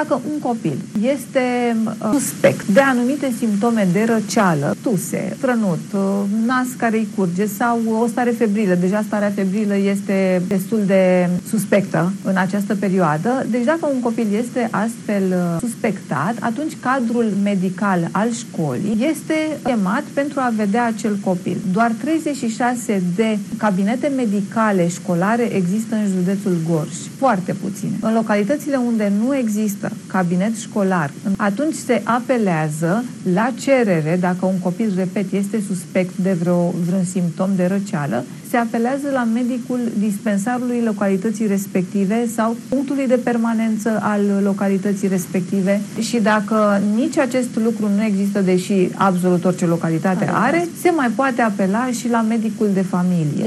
Dacă un copil este uh, suspect de anumite simptome de răceală, tuse, trănut, uh, nas care îi curge sau o stare febrilă, deja starea febrilă este destul de suspectă în această perioadă, deci dacă un copil este astfel uh, suspectat, atunci cadrul medical al școlii este chemat pentru a vedea acel copil. Doar 36 de cabinete medicale școlare există în județul Gorj, foarte puține. În localitățile unde nu există. Cabinet școlar, atunci se apelează la cerere, dacă un copil, repet, este suspect de vreo, vreun simptom de răceală, se apelează la medicul dispensarului localității respective sau punctului de permanență al localității respective. Și dacă nici acest lucru nu există, deși absolut orice localitate are, se mai poate apela și la medicul de familie.